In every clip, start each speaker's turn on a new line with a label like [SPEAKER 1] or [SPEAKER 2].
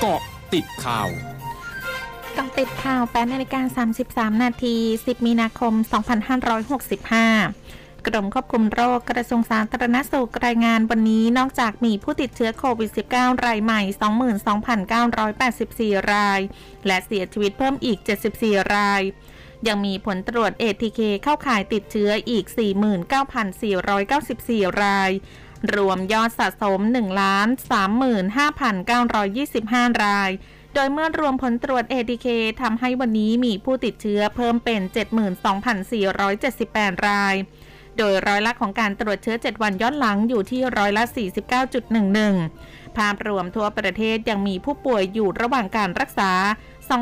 [SPEAKER 1] เกาะติดข่าว
[SPEAKER 2] กาะติดข่าว8นาฬิกา33 นาที 10 มีนาคม 2565 กรมควบคุมโรคกระทรวงสาธารณสุขรายงานวันนี้นอกจากมีผู้ติดเชื้อโควิด -19 รายใหม่ 22,984 ราย และเสียชีวิตเพิ่มอีก 74 ราย ยังมีผลตรวจ ATK เข้าข่ายติดเชื้ออีก 49,494 ราย รวมยอดสะสม 1,35,925 ราย โดยเมื่อรวมผลตรวจ ATK ทำให้วันนี้มีผู้ติดเชื้อเพิ่มเป็น 72,478 ราย โดยร้อยละของการตรวจเชื้อ 7 วันย้อนหลังอยู่ที่ร้อยละ 49.11 ภาพรวมทั่วประเทศยังมีผู้ป่วยอยู่ระหว่างการรักษา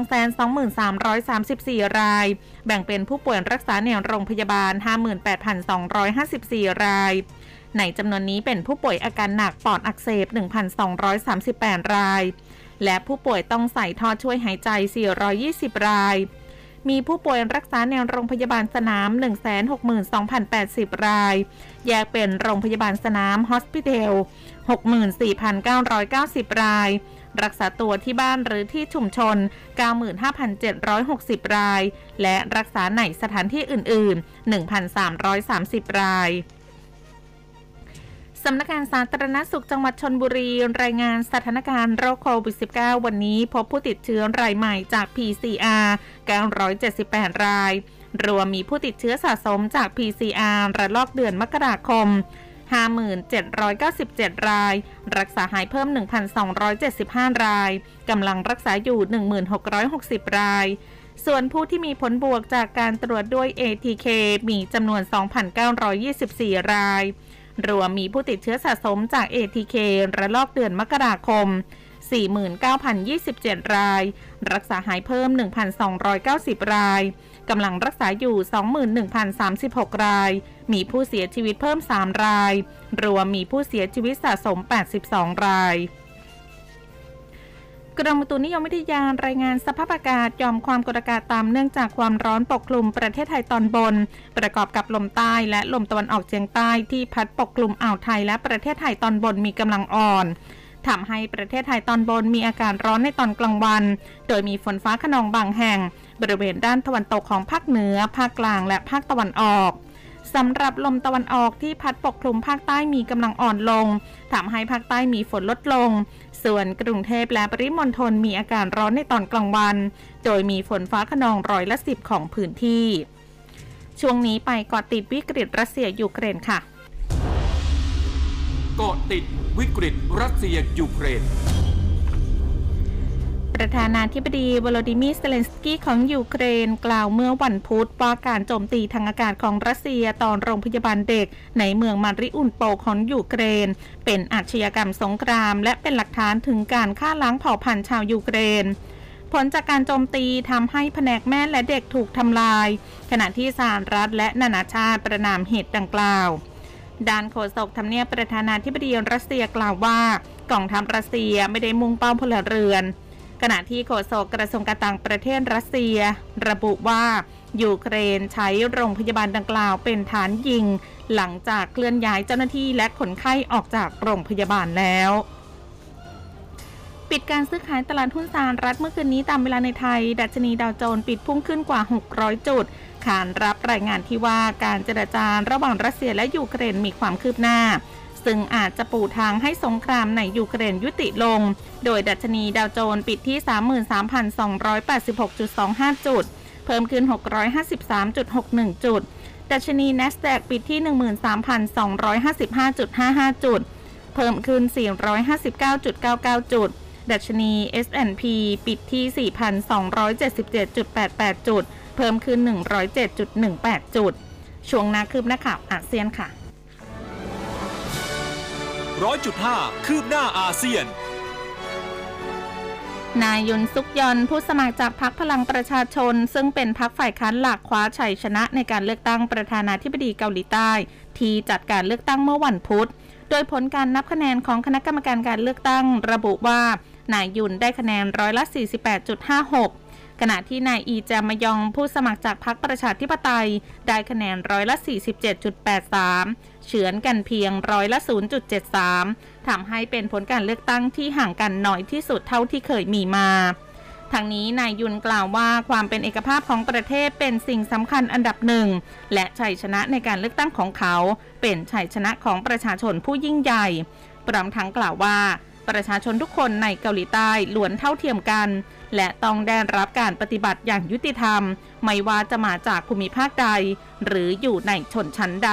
[SPEAKER 2] 223,34ราย แบ่งเป็นผู้ป่วยรักษาในโรงพยาบาล 58,254 ราย ในจำนวนนี้เป็นผู้ป่วยอาการหนักปอดอักเสบ 1,238 ราย และผู้ป่วยต้องใส่ท่อช่วยหายใจ 420 ราย มีผู้ป่วยรักษาในโรงพยาบาลสนาม 162,080 ราย แยกเป็นโรงพยาบาลสนามฮอสพิเทอล64,990 ราย รักษาตัวที่บ้านหรือที่ชุมชน 95,760 ราย และรักษาในสถานที่อื่น ๆ 1,330 ราย สำนักงานสาธารณสุขจังหวัดชนบุรี รายงานสถานการณ์โรคโควิด -19 วันนี้พบผู้ติดเชื้อรายใหม่จาก PCR 978 ราย รวมมีผู้ติดเชื้อสะสมจาก PCR ระลอกเดือนมกราคม 5797 ราย รักษาหายเพิ่ม 1,275 ราย กำลังรักษาอยู่ 1660 รายส่วนผู้ที่มีผลบวกจากการตรวจด้วย ATK มีจำนวน 2,924 ราย รวมมีผู้ติดเชื้อสะสมจาก ATK ระลอกเดือนมกราคม 49,027 ราย รักษาหายเพิ่ม 1,290 ราย กำลังรักษาอยู่ 21,036 ราย มีผู้เสียชีวิตเพิ่ม 3 ราย รวมมีผู้เสียชีวิตสะสม 82 ราย กรมอุตุนิยมวิทยารายงานสภาพอากาศยอมความกดอากาศต่ำเนื่องจากความร้อนปกคลุมประเทศไทยตอนบน ประกอบกับลมใต้และลมตะวันออกเฉียงใต้ที่พัดปกคลุมอ่าวไทยและประเทศไทยตอนบนมีกำลังอ่อนทำให้ประเทศไทยตอนบนมีอากาศร้อนในตอนกลางวัน โดยมีฝนฟ้าขนองบางแห่ง บริเวณด้านตะวันตกของภาคเหนือ ภาคกลางและภาคตะวันออก สำหรับลมตะวันออกที่พัดปกคลุมภาคใต้มีกำลังอ่อนลงทำให้ภาคใต้มีฝนลดลง ส่วนกรุงเทพและปริมณฑลมีอากาศร้อนในตอนกลางวัน โดยมีฝนฟ้าคะนองร้อยละสิบของพื้นที่ ช่วงนี้ไปเกาะติดวิกฤตรัสเซียยูเครนค่ะ
[SPEAKER 1] เกาะติดวิกฤตรัสเซียยูเครน
[SPEAKER 2] ประธานาธิบดีวลาดิมีร์เซเลนสกี้ของยูเครน กล่าวเมื่อวันพุธว่าการโจมตีทางอากาศของรัสเซียตอนโรงพยาบาลเด็ก ในเมืองมาริอุนโปของยูเครน เป็นอาชญากรรมสงคราม และเป็นหลักฐานถึงการฆ่าล้างเผ่าพันธุ์ชาวยูเครนผลจากการโจมตีทำให้แผนกแม่และเด็กถูกทำลาย ขณะที่สหรัฐและนานาชาติประนามเหตุดังกล่าวด้านโฆษกทำเนียบประธานาธิบดีรัสเซียกล่าวว่ากองทัพรัสเซียไม่ได้มุ่งเป้าพลเรือน ขณะที่โฆษกกระทรวงการต่างประเทศรัสเซีย ระบุว่ายูเครนใช้โรงพยาบาลดังกล่าวเป็นฐานยิง หลังจากเคลื่อนย้ายเจ้าหน้าที่และคนไข้ออกจากโรงพยาบาลแล้ว ปิดการซื้อขายตลาดหุ้นสหรัฐเมื่อคืนนี้ตามเวลาในไทย ดัชนีดาวโจนส์ปิดพุ่งขึ้นกว่า 600 จุด ขานรับรายงานที่ว่าการเจรจาระหว่างรัสเซียและยูเครนมีความคืบหน้า ซึ่งอาจจะปูทางให้สงครามในยูเครนยุติลง โดยดัชนีดาวโจนส์ปิดที่ 33,286.25 จุด เพิ่มขึ้น 653.61 จุด ดัชนี NASDAQ ปิดที่ 13,255.55 จุด เพิ่มขึ้น 459.99 จุด ดัชนี S&P ปิดที่ 4,277.88 จุด เพิ่มขึ้น 107.18 จุด ช่วงนาคืบหน้าข่าวอาเซียนค่ะ
[SPEAKER 1] ร้อยจุดห้าคืบหน้าอาเซียน
[SPEAKER 2] นายยุนซุกยอนผู้สมัครจากพรรคพลังประชาชน ซึ่งเป็นพรรคฝ่ายค้านหลักคว้าชัยชนะในการเลือกตั้งประธานาธิบดีเกาหลีใต้ ที่จัดการเลือกตั้งเมื่อวันพุธ โดยผลการนับคะแนนของคณะกรรมการการเลือกตั้ง ระบุว่านายยุนได้คะแนนร้อยละ 48.56ขณะที่นายอีจามยองผู้สมัครจากพรรคประชาธิปไตย ได้คะแนนร้อยละ 47.83 เฉือนกันเพียงร้อยละ 0.73 ทำให้เป็นผลการเลือกตั้งที่ห่างกันน้อยที่สุดเท่าที่เคยมีมาทางนี้นายยุนกล่าวว่าความเป็นเอกภาพของประเทศเป็นสิ่งสำคัญอันดับหนึ่ง และชัยชนะในการเลือกตั้งของเขา เป็นชัยชนะของประชาชนผู้ยิ่งใหญ่พร้อมทั้งกล่าวว่า ประชาชนทุกคนในเกาหลีใต้ล้วนเท่าเทียมกัน และต้องได้รับการปฏิบัติอย่างยุติธรรม ไม่ว่าจะมาจากภูมิภาคใด หรืออยู่ในชนชั้นใด